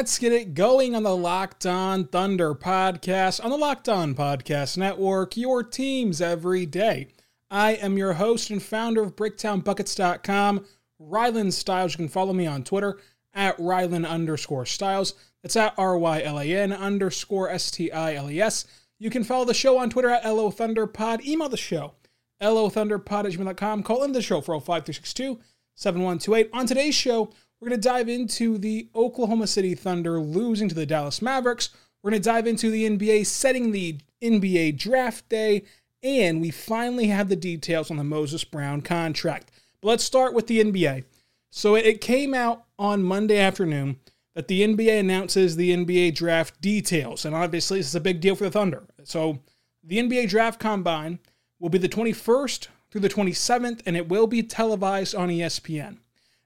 Let's get it going on the Locked On Thunder podcast on the Locked On Podcast Network, your teams every day. I am your host and founder of BricktownBuckets.com, Rylan Stiles. You can follow me on Twitter at Rylan underscore Stiles. That's at R Y L A N underscore S T I L E S. You can follow the show on Twitter at LO Thunderpod. Email the show, LOThunderpod at gmail.com. Call in the show for 05362 7128. On today's show, we're going to dive into the Oklahoma City Thunder losing to the Dallas Mavericks. We're going to dive into the NBA setting the NBA draft day and we finally have the details on the Moses Brown contract. But let's start with the NBA. So it came out on Monday afternoon that the NBA announces the NBA draft details, and obviously this is a big deal for the Thunder. So the NBA draft combine will be the 21st through the 27th, and it will be televised on ESPN.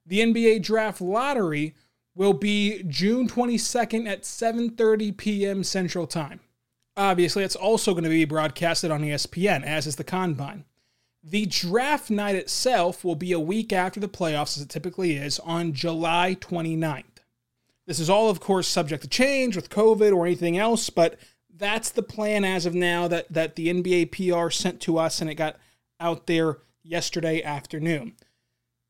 The NBA draft lottery will be June 22nd at 7:30 p.m. Central Time. Obviously, it's also going to be broadcasted on ESPN, as is the Combine. The draft night itself will be a week after the playoffs, as it typically is, on July 29th. This is all, of course, subject to change with COVID or anything else, but that's the plan as of now that, that the NBA PR sent to us, and it got out there yesterday afternoon.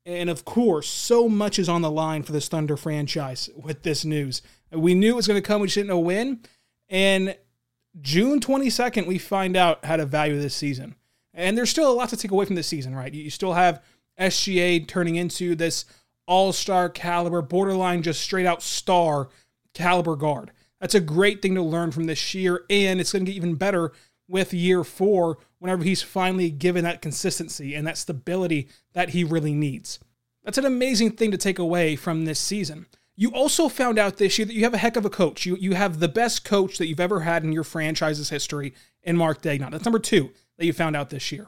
And of course, so much is on the line for this Thunder franchise with this news. We knew it was going to come, we just didn't know when. And June 22nd, we find out how to value this season. And there's still a lot to take away from this season, right? You still have SGA turning into this all star caliber, borderline just straight out star caliber guard. That's a great thing to learn from this year, and it's going to get even better with year four whenever he's finally given that consistency and that stability that he really needs. That's an amazing thing to take away from this season. You also found out this year that you have a heck of a coach. You, you have the best coach that you've ever had in your franchise's history in Mark Daigneault. That's number two that you found out this year.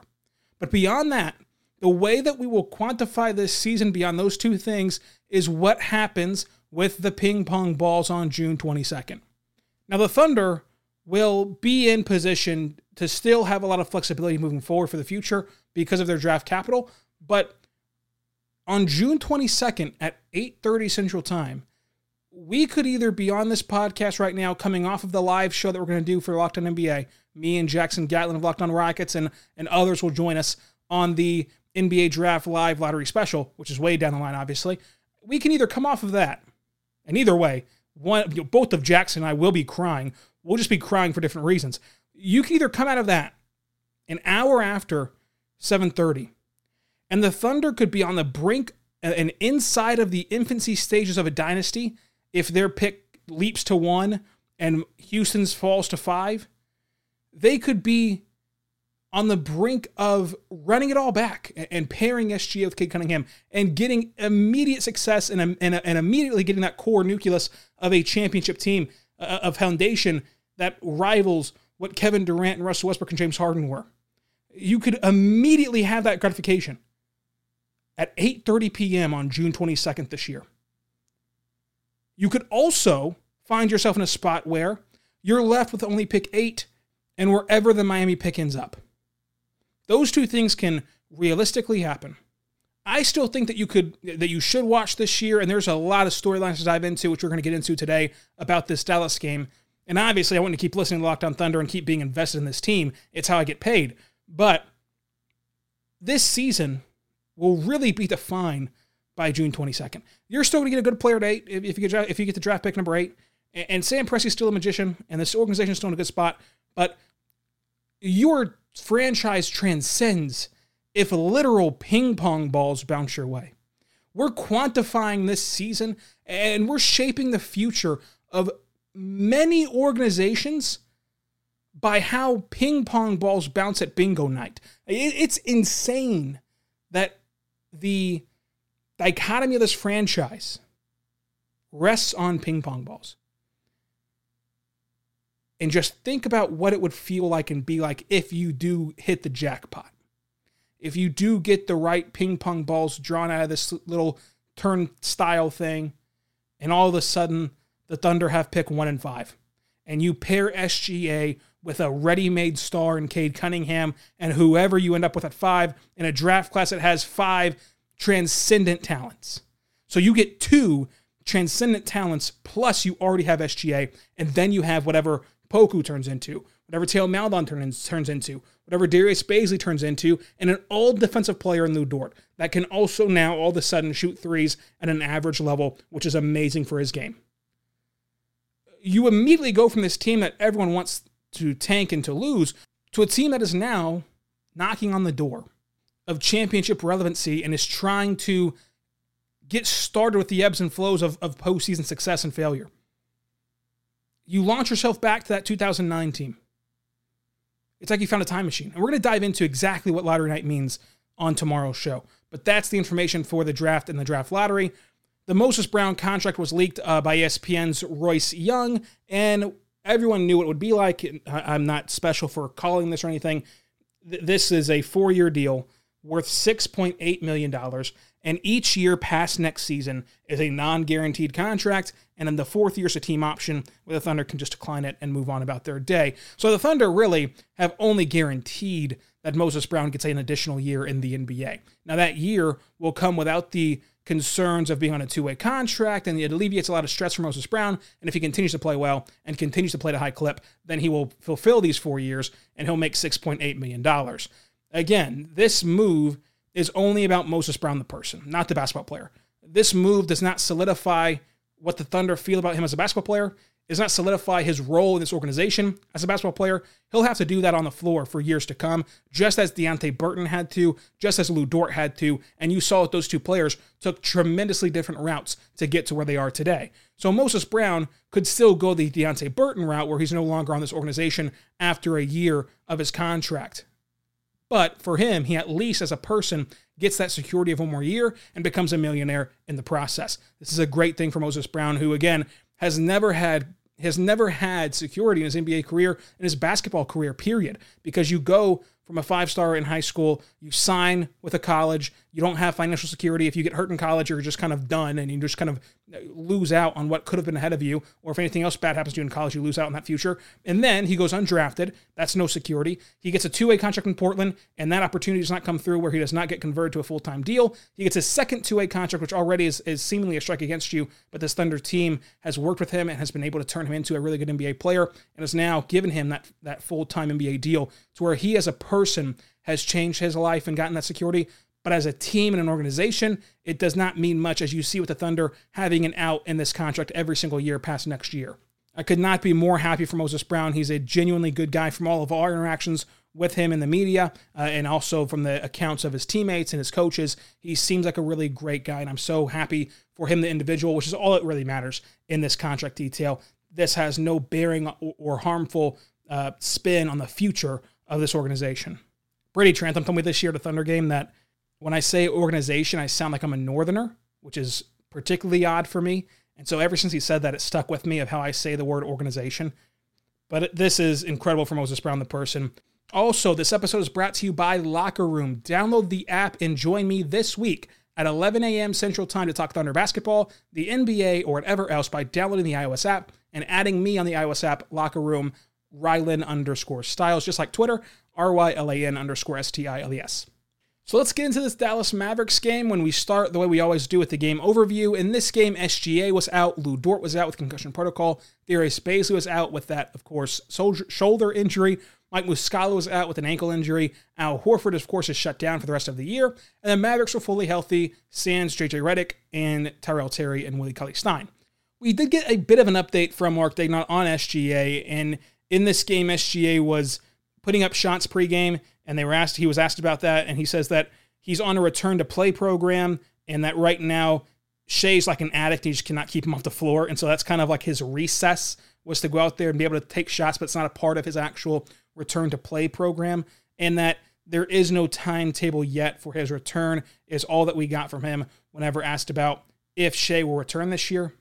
But beyond that, the way that we will quantify this season beyond those two things is what happens with the ping pong balls on June 22nd. Now, the Thunder will be in position to still have a lot of flexibility moving forward for the future because of their draft capital, but on June 22nd at 8:30 Central Time, we could either be on this podcast right now, coming off of the live show that we're going to do for Locked On NBA. Me and Jackson Gatlin of Locked On Rockets and and others will join us on the NBA Draft Live Lottery Special, which is way down the line, obviously. We can either come off of that, and either way, one both of Jackson and I will be crying. We'll just be crying for different reasons. You can either come out of that an hour after 7:30 and the Thunder could be on the brink uh, and inside of the infancy stages of a dynasty if their pick leaps to one and Houston's falls to five. They could be on the brink of running it all back and pairing SGA with Cade Cunningham and getting immediate success and, um, and, uh, and immediately getting that core nucleus of a championship team, uh, a foundation that rivals what Kevin Durant and Russell Westbrook and James Harden were. You could immediately have that gratification at 8:30 p.m. on June 22nd this year. You could also find yourself in a spot where you're left with only pick 8 and wherever the Miami pick ends up. Those two things can realistically happen. I still think that you could that you should watch this year and there's a lot of storylines to dive into which we're going to get into today about this Dallas game. And obviously I want to keep listening to Locked On Thunder and keep being invested in this team. It's how I get paid. But this season will really be defined by June 22nd. You're still going to get a good player at eight if, you get if you get the draft pick number eight. And, Sam Presti's still a magician, and this organization is still in a good spot. But your franchise transcends if literal ping pong balls bounce your way. We're quantifying this season and we're shaping the future of many organizations by how ping pong balls bounce at bingo night. It's insane that the dichotomy of this franchise rests on ping pong balls. And just think about what it would feel like and be like if you do hit the jackpot. If you do get the right ping pong balls drawn out of this little turnstile thing, and all of a sudden the Thunder have pick one and five, and you pair SGA with a ready made star in Cade Cunningham and whoever you end up with at five in a draft class that has five transcendent talents. So you get two transcendent talents, plus you already have SGA, and then you have whatever Poku turns into, whatever Theo Maledon turns, turns into, whatever Darius Bazley turns into, and an all defensive player in Lu Dort that can also now all of a sudden shoot threes at an average level, which is amazing for his game. You immediately go from this team that everyone wants to tank and to lose to a team that is now knocking on the door of championship relevancy and is trying to get started with the ebbs and flows of, of postseason success and failure. You launch yourself back to that 2009 team. It's like you found a time machine. And we're going to dive into exactly what lottery night means on tomorrow's show. But that's the information for the draft and the draft lottery. The Moses Brown contract was leaked uh, by ESPN's Royce Young, and everyone knew what it would be like. I'm not special for calling this or anything. This is a four year deal worth $6.8 million. And each year past next season is a non guaranteed contract. And then the fourth year is a team option where the Thunder can just decline it and move on about their day. So the Thunder really have only guaranteed that Moses Brown gets an additional year in the NBA. Now, that year will come without the concerns of being on a two way contract, and it alleviates a lot of stress for Moses Brown. And if he continues to play well and continues to play at a high clip, then he will fulfill these four years and he'll make $6.8 million. Again, this move is only about Moses Brown, the person, not the basketball player. This move does not solidify what the Thunder feel about him as a basketball player. It does not solidify his role in this organization as a basketball player. He'll have to do that on the floor for years to come, just as Deonte Burton had to, just as Lu Dort had to. And you saw that those two players took tremendously different routes to get to where they are today. So Moses Brown could still go the Deonte Burton route where he's no longer on this organization after a year of his contract. But for him, he at least as a person gets that security of one more year and becomes a millionaire in the process. This is a great thing for Moses Brown, who again has never had has never had security in his NBA career in his basketball career, period. Because you go from a five star in high school, you sign with a college, you don't have financial security. If you get hurt in college, you're just kind of done and you just kind of uh, lose out on what could have been ahead of you. Or if anything else bad happens to you in college, you lose out on that future. And then he goes undrafted. That's no security. He gets a two way contract in Portland, and that opportunity does not come through where he does not get converted to a full time deal. He gets his second two way contract, which already is, is seemingly a strike against you, but this Thunder team has worked with him and has been able to turn him into a really good NBA player and has now given him that, that full time NBA deal to where he, has a person, has changed his life and gotten that security. But as a team and an organization, it does not mean much as you see with the Thunder having an out in this contract every single year past next year. I could not be more happy for Moses Brown. He's a genuinely good guy from all of our interactions with him in the media uh, and also from the accounts of his teammates and his coaches. He seems like a really great guy, and I'm so happy for him, the individual, which is all that really matters in this contract detail. This has no bearing or harmful uh, spin on the future of this organization. Brady Trantham told me this year at a Thunder game that when I say organization, I sound like I'm a northerner, which is particularly odd for me. And so ever since he said that, it stuck with me of how I say the word organization. But this is incredible for Moses Brown, the person. Also, this episode is brought to you by Locker Room. Download the app and join me this week at 11 a.m. Central Time to talk Thunder basketball, the NBA, or whatever else by downloading the iOS app and adding me on the iOS app, Locker Room, Rylan underscore Stiles, just like Twitter, R Y L A N underscore S T I L E S. So let's get into this Dallas Mavericks game when we start the way we always do with the game overview. In this game, SGA was out, Lu Dort was out with concussion protocol, Darius Bazley was out with that, of course, shoulder injury. Mike Muscala was out with an ankle injury. Al Horford, of course, is shut down for the rest of the year. And the Mavericks were fully healthy. Sans, JJ Redick, and Tyrell Terry and Willie Cauley Stein. We did get a bit of an update from Mark Daigneault on SGA, and in this game, SGA was putting up shots pregame, and they were asked. He was asked about that, and he says that he's on a return to play program, and that right now Shai's like an addict. He just cannot keep him off the floor, and so that's kind of like his recess was to go out there and be able to take shots, but it's not a part of his actual return to play program, and that there is no timetable yet for his return. Is all that we got from him whenever asked about if Shai will return this year.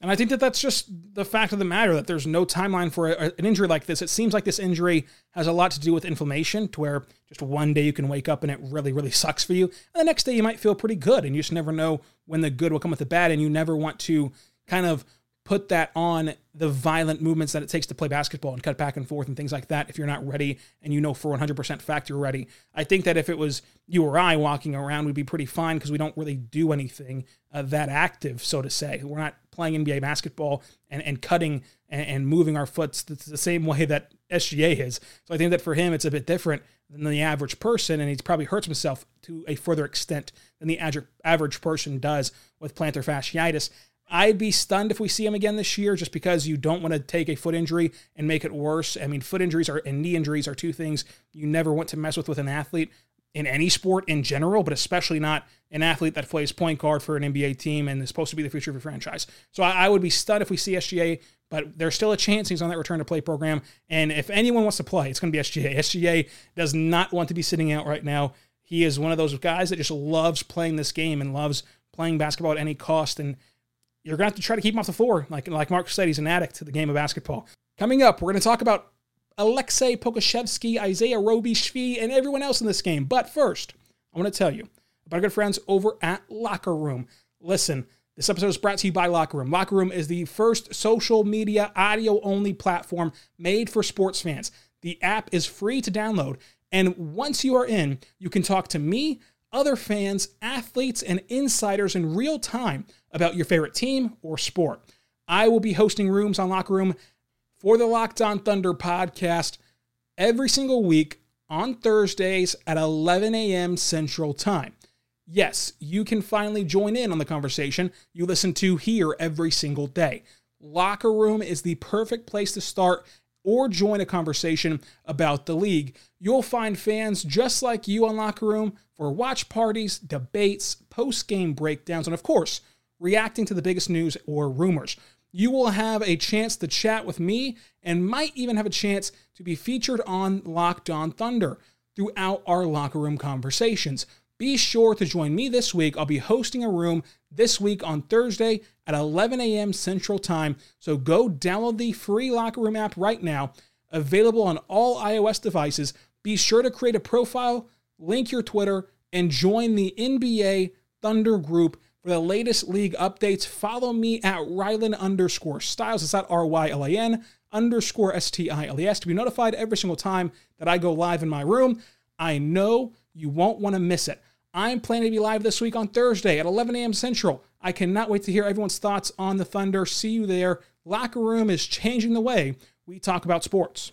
And I think that that's just the fact of the matter that there's no timeline for a, an injury like this. It seems like this injury has a lot to do with inflammation, to where just one day you can wake up and it really, really sucks for you. And the next day you might feel pretty good. And you just never know when the good will come with the bad. And you never want to kind of put that on the violent movements that it takes to play basketball and cut back and forth and things like that if you're not ready and you know for 100% fact you're ready. I think that if it was you or I walking around, we'd be pretty fine because we don't really do anything uh, that active, so to say. We're not playing NBA basketball and, and cutting and, and moving our foots the same way that SGA is. So I think that for him, it's a bit different than the average person, and he probably hurts himself to a further extent than the average person does with plantar fasciitis. I'd be stunned if we see him again this year just because you don't want to take a foot injury and make it worse. I mean, foot injuries are and knee injuries are two things you never want to mess with with an athlete in any sport in general, but especially not an athlete that plays point guard for an NBA team and is supposed to be the future of your franchise. So I, I would be stunned if we see SGA, but there's still a chance he's on that return to play program. And if anyone wants to play, it's going to be SGA. SGA does not want to be sitting out right now. He is one of those guys that just loves playing this game and loves playing basketball at any cost. And you're going to have to try to keep him off the floor. Like, like Mark said, he's an addict to the game of basketball. Coming up, we're going to talk about Aleksej Pokusevski, Isaiah Roby Svi, and everyone else in this game. But first, I want to tell you about our good friends over at Locker Room. Listen, this episode is brought to you by Locker Room. Locker Room is the first social media audio only platform made for sports fans. The app is free to download, and once you are in, you can talk to me, other fans, athletes, and insiders in real time about your favorite team or sport. I will be hosting rooms on Locker Room for the Locked On Thunder podcast every single week on Thursdays at 11 a.m. Central Time. Yes, you can finally join in on the conversation you listen to here every single day. Locker Room is the perfect place to start or join a conversation about the league. You'll find fans just like you on Locker Room for watch parties, debates, post game breakdowns, and of course, reacting to the biggest news or rumors. You will have a chance to chat with me and might even have a chance to be featured on Locked On Thunder throughout our locker room conversations. Be sure to join me this week. I'll be hosting a room this week on Thursday at 11 a.m. Central Time. So go download the free Locker Room app right now, available on all iOS devices. Be sure to create a profile, link your Twitter, and join the NBA Thunder group for the latest league updates, follow me at Rylan underscore Stiles. It's at R Y L A N underscore S T I L E S to be notified every single time that I go live in my room. I know you won't want to miss it. I'm planning to be live this week on Thursday at 11 a.m. Central. I cannot wait to hear everyone's thoughts on the Thunder. See you there. Locker Room is changing the way we talk about sports.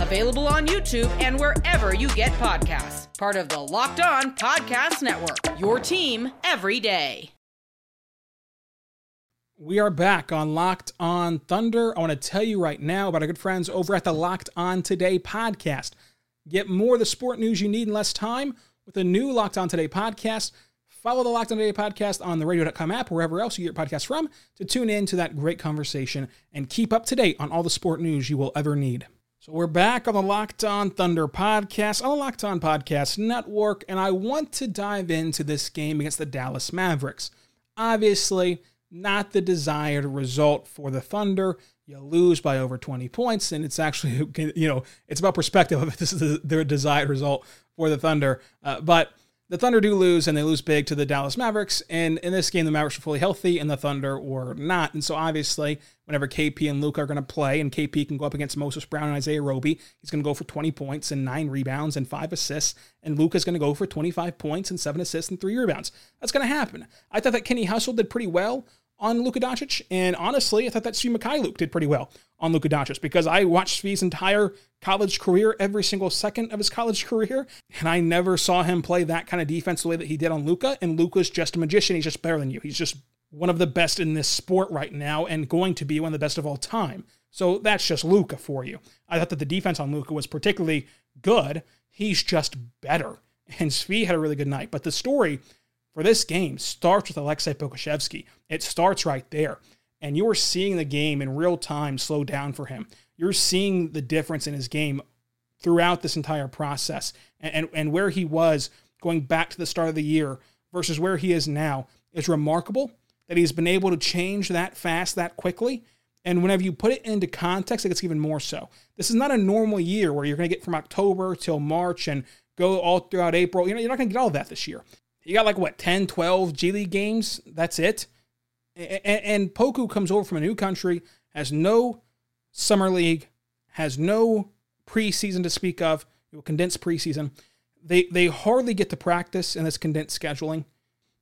available on YouTube and wherever you get podcasts part of the Locked On Podcast Network. Your team every day. We are back on Locked On Thunder. I want to tell you right now about our good friends over at the Locked On Today podcast. Get more of the sport news you need in less time with the new Locked On Today podcast. Follow the Locked On Today podcast on the radio.com app, wherever else you get your podcasts from, to tune in to that great conversation and keep up to date on all the sport news you will ever need. So we're back on the Locked On Thunder podcast, on the Locked On Podcast Network, and I want to dive into this game against the Dallas Mavericks. Obviously, not the desired result for the Thunder. You lose by over 20 points, and it's actually, you know, it's about perspective if this is their desired result for the Thunder. Uh, but the Thunder do lose, and they lose big to the Dallas Mavericks. And in this game, the Mavericks were fully healthy, and the Thunder were not. And so, obviously, whenever KP and Luka are going to play, and KP can go up against Moses Brown and Isaiah Roby, he's going to go for 20 points and nine rebounds and five assists. And Luka's going to go for 25 points and seven assists and three rebounds. That's going to happen. I thought that Kenny Hustle did pretty well on Luka Doncic. And honestly, I thought that Svi Mykhailiuk did pretty well on Luka Doncic because I watched Svi's entire college career, every single second of his college career, and I never saw him play that kind of defense the way that he did on Luka. And Luka's just a magician. He's just better than you. He's just one of the best in this sport right now and going to be one of the best of all time. So that's just Luka for you. I thought that the defense on Luka was particularly good. He's just better. And Svi had a really good night. But the story for this game starts with Aleksej Pokusevski. It starts right there. And you are seeing the game in real time slow down for him. You're seeing the difference in his game throughout this entire process and, and, and where he was going back to the start of the year versus where he is now is remarkable that he's been able to change that fast, that quickly. And whenever you put it into context, it gets even more so. This is not a normal year where you're going to get from October till March and go all throughout April. You know, you're not going to get all of that this year. You got like what 10, 12 G League games. That's it. And, and Poku comes over from a new country, has no summer league, has no preseason to speak of. Condensed preseason. They they hardly get to practice in this condensed scheduling.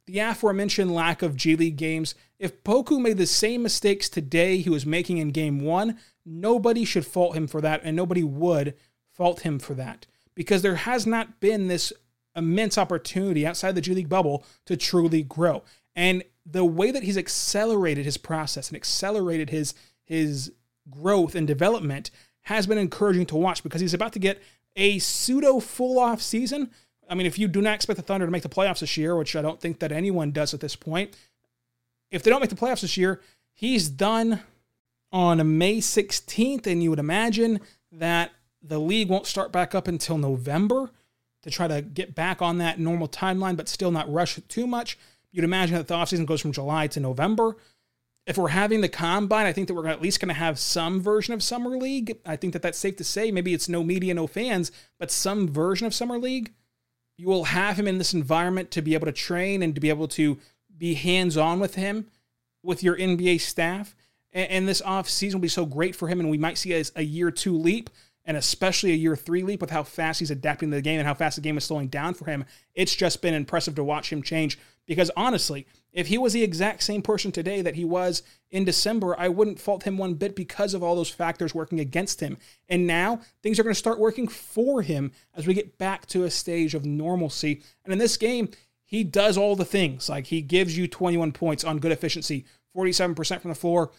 The aforementioned lack of G League games. If Poku made the same mistakes today he was making in game one, nobody should fault him for that, and nobody would fault him for that because there has not been this immense opportunity outside the G League bubble to truly grow. And the way that he's accelerated his process and accelerated his his growth and development has been encouraging to watch because he's about to get a pseudo full off season. I mean, if you do not expect the Thunder to make the playoffs this year, which I don't think that anyone does at this point, if they don't make the playoffs this year, he's done on May 16th, and you would imagine that the league won't start back up until November to try to get back on that normal timeline, but still not rush too much. You'd imagine that the offseason goes from July to November. If we're having the combine, I think that we're at least going to have some version of Summer League. I think that that's safe to say. Maybe it's no media, no fans, but some version of Summer League. You will have him in this environment to be able to train and to be able to be hands on with him, with your NBA staff. And, this off season will be so great for him, and we might see a, a year two leap and especially a year three leap with how fast he's adapting to the game and how fast the game is slowing down for him. It's just been impressive to watch him change because honestly, if he was the exact same person today that he was in December, I wouldn't fault him one bit because of all those factors working against him. And now things are going to start working for him as we get back to a stage of normalcy. And in this game, he does all the things. Like he gives you 21 points on good efficiency, 47% from the floor,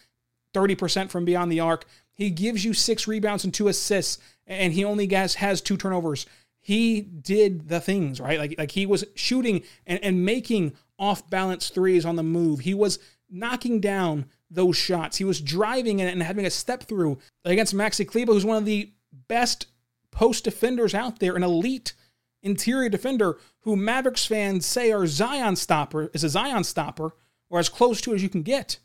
30% from beyond the arc. He gives you six rebounds and two assists, and he only has, has two turnovers. He did the things, right? Like, like he was shooting and, and making off balance threes on the move. He was knocking down those shots. He was driving and having a step through against Maxi Kleber, who's one of the best post defenders out there, an elite interior defender who Mavericks fans say are Zion stopper is a Zion stopper or as close to as you can get.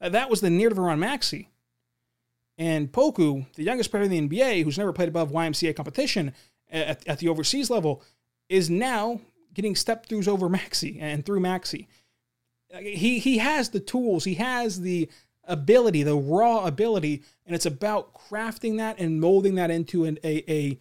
Uh, that was the near to Veron Maxi. And Poku, the youngest player in the NBA who's never played above YMCA competition at, at the overseas level, is now getting step throughs over Maxi and through Maxi. Uh, he he has the tools, he has the ability, the raw ability, and it's about crafting that and molding that into an, a, a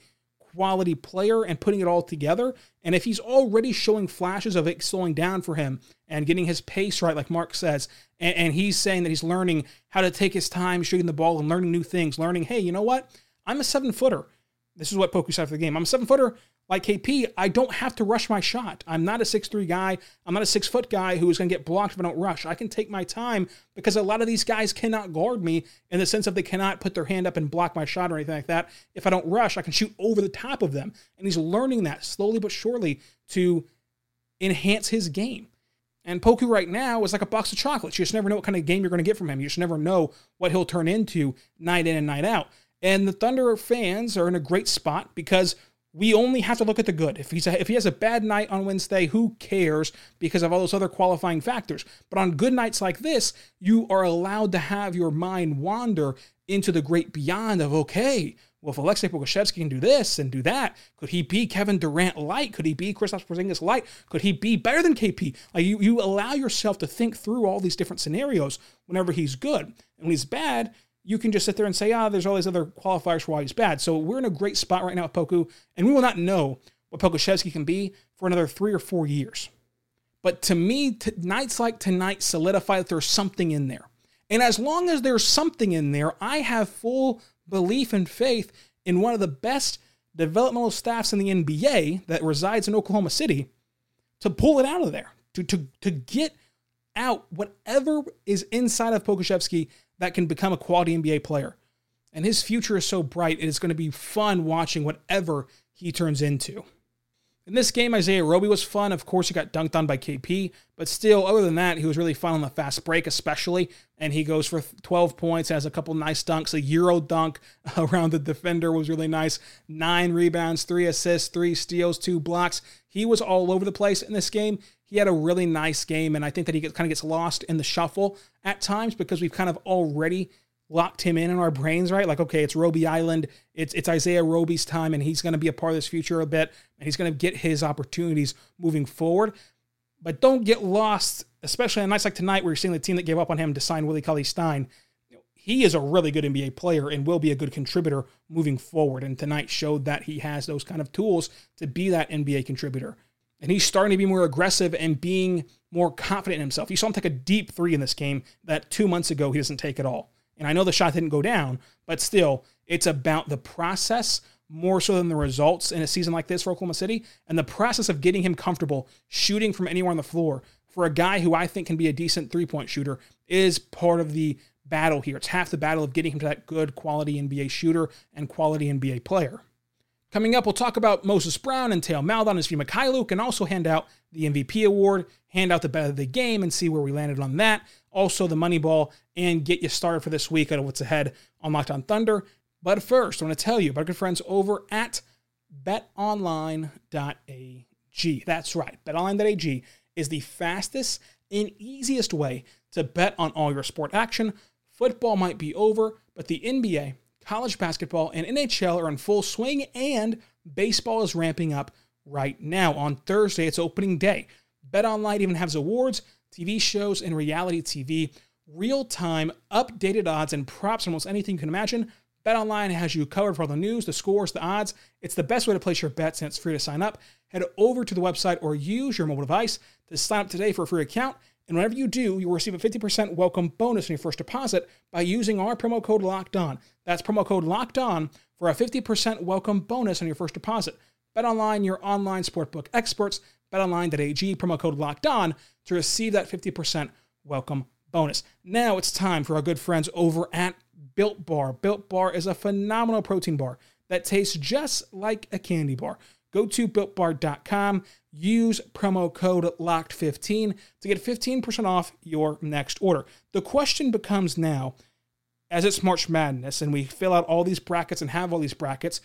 quality player and putting it all together. And if he's already showing flashes of it slowing down for him and getting his pace right, like Mark says, and, and he's saying that he's learning how to take his time shooting the ball and learning new things, learning, hey, you know what? I'm a seven footer. This is what Poku said for the game. I'm a seven footer like KP, I don't have to rush my shot. I'm not a six-three guy. I'm not a six foot guy who is going to get blocked if I don't rush. I can take my time because a lot of these guys cannot guard me in the sense of they cannot put their hand up and block my shot or anything like that. If I don't rush, I can shoot over the top of them. And he's learning that slowly but surely to enhance his game. And Poku right now is like a box of chocolates. You just never know what kind of game you're going to get from him. You just never know what he'll turn into night in and night out. And the Thunder fans are in a great spot because we only have to look at the good. If he's a, if he has a bad night on Wednesday, who cares because of all those other qualifying factors. But on good nights like this, you are allowed to have your mind wander into the great beyond of okay, well, if Aleksej Pokusevski can do this and do that, could he be Kevin Durant light? Could he be Kristaps Porzingis light? Could he be better than KP? Like you, you allow yourself to think through all these different scenarios whenever he's good. And when he's bad, you can just sit there and say, ah, there's all these other qualifiers for why he's bad. So we're in a great spot right now with Poku, and we will not know what Pokusevski can be for another three or four years. But to me, nights like tonight solidify that there's something in there. And as long as there's something in there, I have full belief and faith in one of the best developmental staffs in the NBA that resides in Oklahoma City to pull it out of there, to, to, to get out whatever is inside of Pokusevski that can become a quality NBA player. And his future is so bright, it is going to be fun watching whatever he turns into. In this game, Isaiah Roby was fun. Of course, he got dunked on by KP, but still, other than that, he was really fun on the fast break, especially. And he goes for 12 points, has a couple nice dunks. A Euro dunk around the defender was really nice. Nine rebounds, three assists, three steals, two blocks. He was all over the place in this game. He had a really nice game, and I think that he kind of gets lost in the shuffle at times because we've kind of already locked him in in our brains, right? Like, okay, it's Roby Island. It's it's Isaiah Roby's time, and he's going to be a part of this future a bit, and he's going to get his opportunities moving forward. But don't get lost, especially on nights like tonight, where you're seeing the team that gave up on him to sign Willie Cauley Stein. He is a really good NBA player and will be a good contributor moving forward. And tonight showed that he has those kind of tools to be that NBA contributor. And he's starting to be more aggressive and being more confident in himself. You saw him take a deep three in this game that two months ago he doesn't take at all. And I know the shot didn't go down, but still, it's about the process more so than the results in a season like this for Oklahoma City and the process of getting him comfortable shooting from anywhere on the floor for a guy who I think can be a decent three point shooter is part of the battle here. It's half the battle of getting him to that good quality NBA shooter and quality NBA player. Coming up, we'll talk about Moses Brown and Theo Maledon and Svi Mykhailiuk and also hand out the MVP award, hand out the bet of the game, and see where we landed on that. Also, the money ball and get you started for this week on what's ahead on Locked On Thunder. But first, I want to tell you about our good friends over at betonline.ag. That's right, betonline.ag is the fastest and easiest way to bet on all your sport action. Football might be over, but the NBA college basketball, and NHL are in full swing, and baseball is ramping up right now. On Thursday, it's opening day. BetOnline even has awards, TV shows, and reality TV. Real time, updated odds and props almost anything you can imagine. BetOnline has you covered for all the news, the scores, the odds. It's the best way to place your bets, and it's free to sign up. Head over to the website or use your mobile device to sign up today for a free account. And whenever you do, you will receive a 50% welcome bonus on your first deposit by using our promo code Locked On. That's promo code Locked On for a 50% welcome bonus on your first deposit. Bet online, your online sportbook experts. BetOnline.ag, promo code Locked On to receive that 50% welcome bonus. Now it's time for our good friends over at Built Bar. Built Bar is a phenomenal protein bar that tastes just like a candy bar. Go to builtbar.com, use promo code LOCKED15 to get 15% off your next order. The question becomes now, as it's March Madness and we fill out all these brackets and have all these brackets,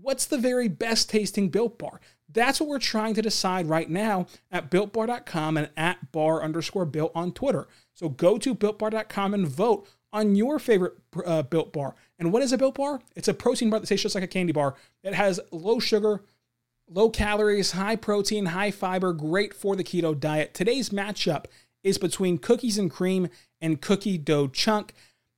what's the very best tasting Built Bar? That's what we're trying to decide right now at builtbar.com and at bar underscore built on Twitter. So go to builtbar.com and vote on your favorite uh, Built Bar. And what is a Built Bar? It's a protein bar that tastes just like a candy bar. It has low sugar, Low calories, high protein, high fiber, great for the keto diet. Today's matchup is between cookies and cream and cookie dough chunk.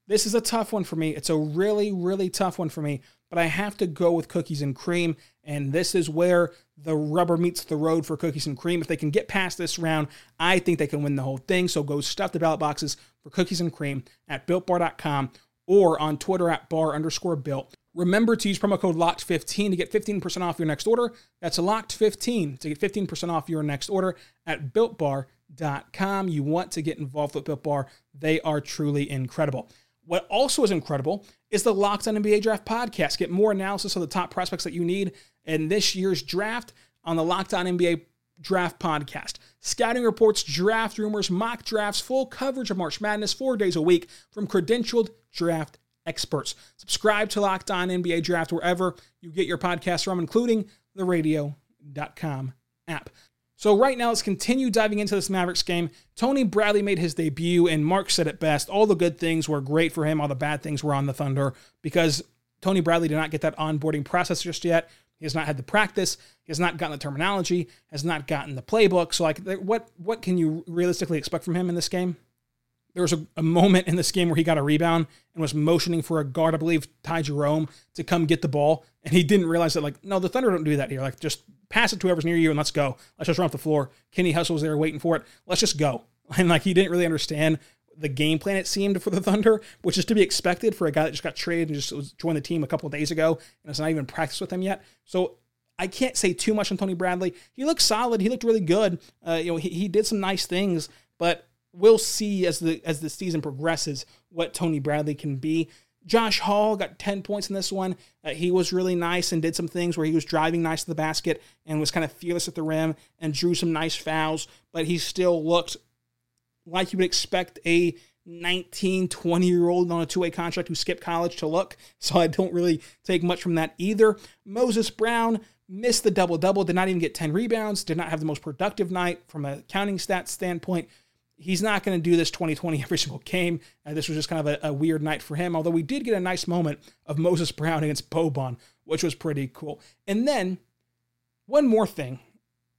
This is a tough one for me. It's a really, really tough one for me, but I have to go with cookies and cream. And this is where the rubber meets the road for cookies and cream. If they can get past this round, I think they can win the whole thing. So go stuff the ballot boxes for cookies and cream at builtbar.com or on Twitter at bar underscore built. Remember to use promo code LOCKED15 to get 15% off your next order. That's LOCKED15 to get 15% off your next order at BuiltBar.com. You want to get involved with Built Bar. They are truly incredible. What also is incredible is the Locked on NBA Draft podcast. Get more analysis of the top prospects that you need in this year's draft on the Locked on NBA Draft podcast. Scouting reports, draft rumors, mock drafts, full coverage of March Madness four days a week from credentialed draft experts. Subscribe to Locked On NBA Draft wherever you get your podcasts from, including the radio.com app. So, right now, let's continue diving into this Mavericks game. Tony Bradley made his debut, and Mark said it best. All the good things were great for him, all the bad things were on the Thunder because Tony Bradley did not get that onboarding process just yet. He has not had the practice. He has not gotten the terminology. Has not gotten the playbook. So, like, what what can you realistically expect from him in this game? There was a, a moment in this game where he got a rebound and was motioning for a guard, I believe Ty Jerome, to come get the ball, and he didn't realize that. Like, no, the Thunder don't do that here. Like, just pass it to whoever's near you and let's go. Let's just run off the floor. Kenny Hustle was there waiting for it. Let's just go. And like, he didn't really understand the game plan it seemed for the Thunder, which is to be expected for a guy that just got traded and just joined the team a couple of days ago and has not even practiced with them yet. So I can't say too much on Tony Bradley. He looked solid. He looked really good. Uh, you know, he, he did some nice things, but we'll see as the as the season progresses what Tony Bradley can be. Josh Hall got 10 points in this one. Uh, he was really nice and did some things where he was driving nice to the basket and was kind of fearless at the rim and drew some nice fouls, but he still looked like you would expect a 19, 20 year old on a two way contract who skipped college to look. So I don't really take much from that either. Moses Brown missed the double double, did not even get 10 rebounds, did not have the most productive night from a counting stats standpoint. He's not going to do this 2020 every single game. Uh, this was just kind of a, a, weird night for him, although we did get a nice moment of Moses Brown against Boban, which was pretty cool. And then one more thing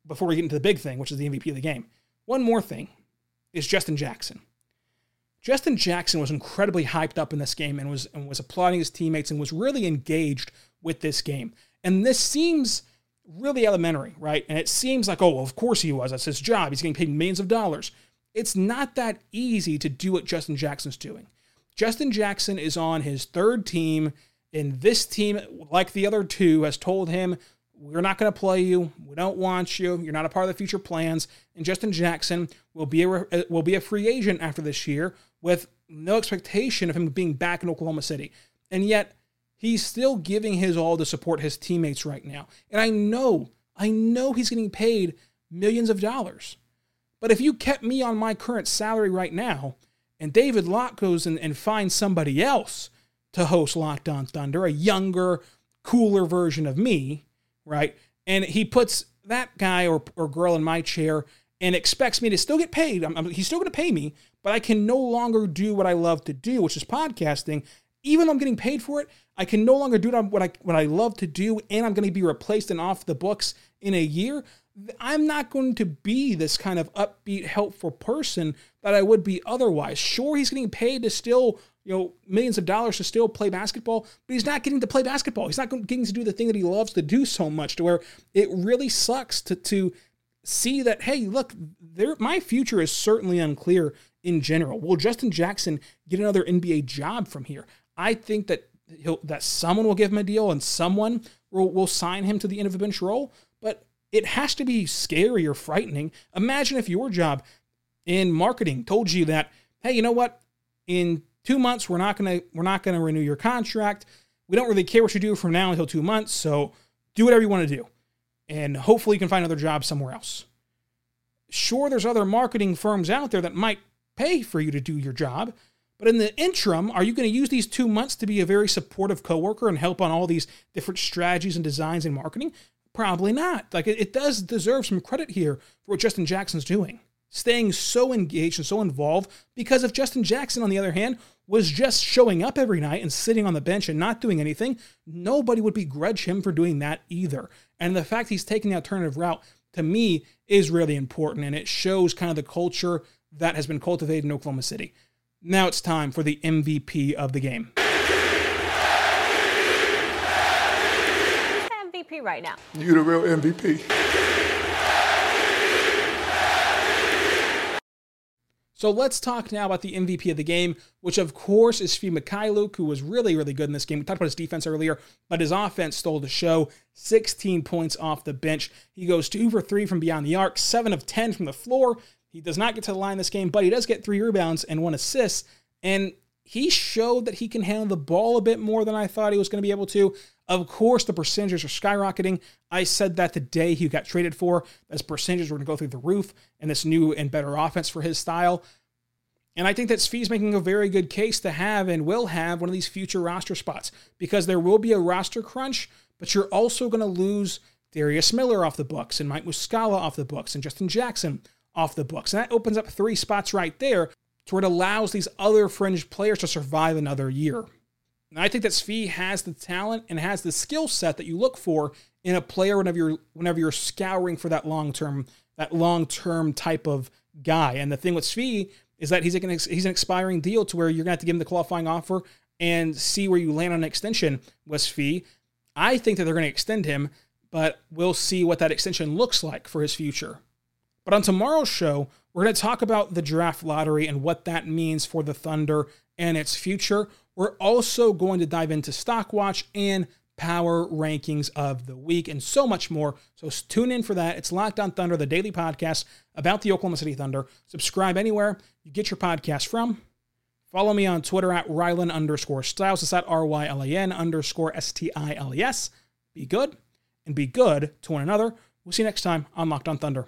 before we get into the big thing, which is the MVP of the game. One more thing is Justin Jackson. Justin Jackson was incredibly hyped up in this game and was and was applauding his teammates and was really engaged with this game. And this seems really elementary, right? And it seems like, oh, well, of course he was. That's his job. He's getting paid millions of dollars. It's not that easy to do what Justin Jackson's doing. Justin Jackson is on his third team, and this team, like the other two, has told him we're not going to play you. We don't want you. You're not a part of the future plans. And Justin Jackson will be a uh, will be a free agent after this year with no expectation of him being back in Oklahoma City. And yet he's still giving his all to support his teammates right now. And I know, I know he's getting paid millions of dollars. But if you kept me on my current salary right now, and David Locke goes and, and finds somebody else to host Locked On Thunder, a younger, cooler version of me, right? And he puts that guy or, or girl in my chair and expects me to still get paid. I'm, I'm, he's still going to pay me, but I can no longer do what I love to do, which is podcasting. Even though I'm getting paid for it, I can no longer do what I what I love to do, and I'm going to be replaced and off the books in a year. I'm not going to be this kind of upbeat, helpful person that I would be otherwise. Sure, he's getting paid to still you know, millions of dollars to still play basketball, but he's not getting to play basketball. He's not getting to do the thing that he loves to do so much to where it really sucks to, to see that, hey, look, there, my future is certainly unclear in general. Will Justin Jackson get another NBA job from here? I think that he'll, that someone will give him a deal and someone will, will sign him to the end of a bench role, but it has to be scary or frightening. Imagine if your job in marketing told you that, hey, you know what? In two months we're not gonna we're not gonna renew your contract we don't really care what you do from now until two months so do whatever you want to do and hopefully you can find another job somewhere else sure there's other marketing firms out there that might pay for you to do your job but in the interim are you going to use these two months to be a very supportive coworker and help on all these different strategies and designs in marketing probably not like it, it does deserve some credit here for what justin jackson's doing staying so engaged and so involved because if Justin Jackson, on the other hand, was just showing up every night and sitting on the bench and not doing anything, nobody would begrudge him for doing that either. And the fact he's taking the alternative route to me is really important and it shows kind of the culture that has been cultivated in Oklahoma City. Now it's time for the MVP of the game. MVP right now. You the real MVP. So let's talk now about the MVP of the game, which of course is Svi Mykhailiuk, who was really, really good in this game. We talked about his defense earlier, but his offense stole the show. 16 points off the bench. He goes two for three from beyond the arc, seven of 10 from the floor. He does not get to the line this game, but he does get three rebounds and one assist. And he showed that he can handle the ball a bit more than I thought he was going to be able to. Of course, the percentages are skyrocketing. I said that the day he got traded for, as percentages were going to go through the roof and this new and better offense for his style. And I think that Svi's making a very good case to have and will have one of these future roster spots because there will be a roster crunch, but you're also going to lose Darius Miller off the books and Mike Muscala off the books and Justin Jackson off the books. And that opens up three spots right there to where it allows these other fringe players to survive another year. And I think that Svi has the talent and has the skill set that you look for in a player whenever you're whenever you're scouring for that long term that long term type of guy. And the thing with Svi is that he's an he's an expiring deal to where you're gonna have to give him the qualifying offer and see where you land on an extension with Svi. I think that they're going to extend him, but we'll see what that extension looks like for his future. But on tomorrow's show, we're going to talk about the draft lottery and what that means for the Thunder and its future. We're also going to dive into Stockwatch and power rankings of the week and so much more. So tune in for that. It's Locked on Thunder, the daily podcast about the Oklahoma City Thunder. Subscribe anywhere you get your podcast from. Follow me on Twitter at Rylan underscore Stiles. It's at R Y L A N underscore S T I L E S. Be good and be good to one another. We'll see you next time on Locked on Thunder.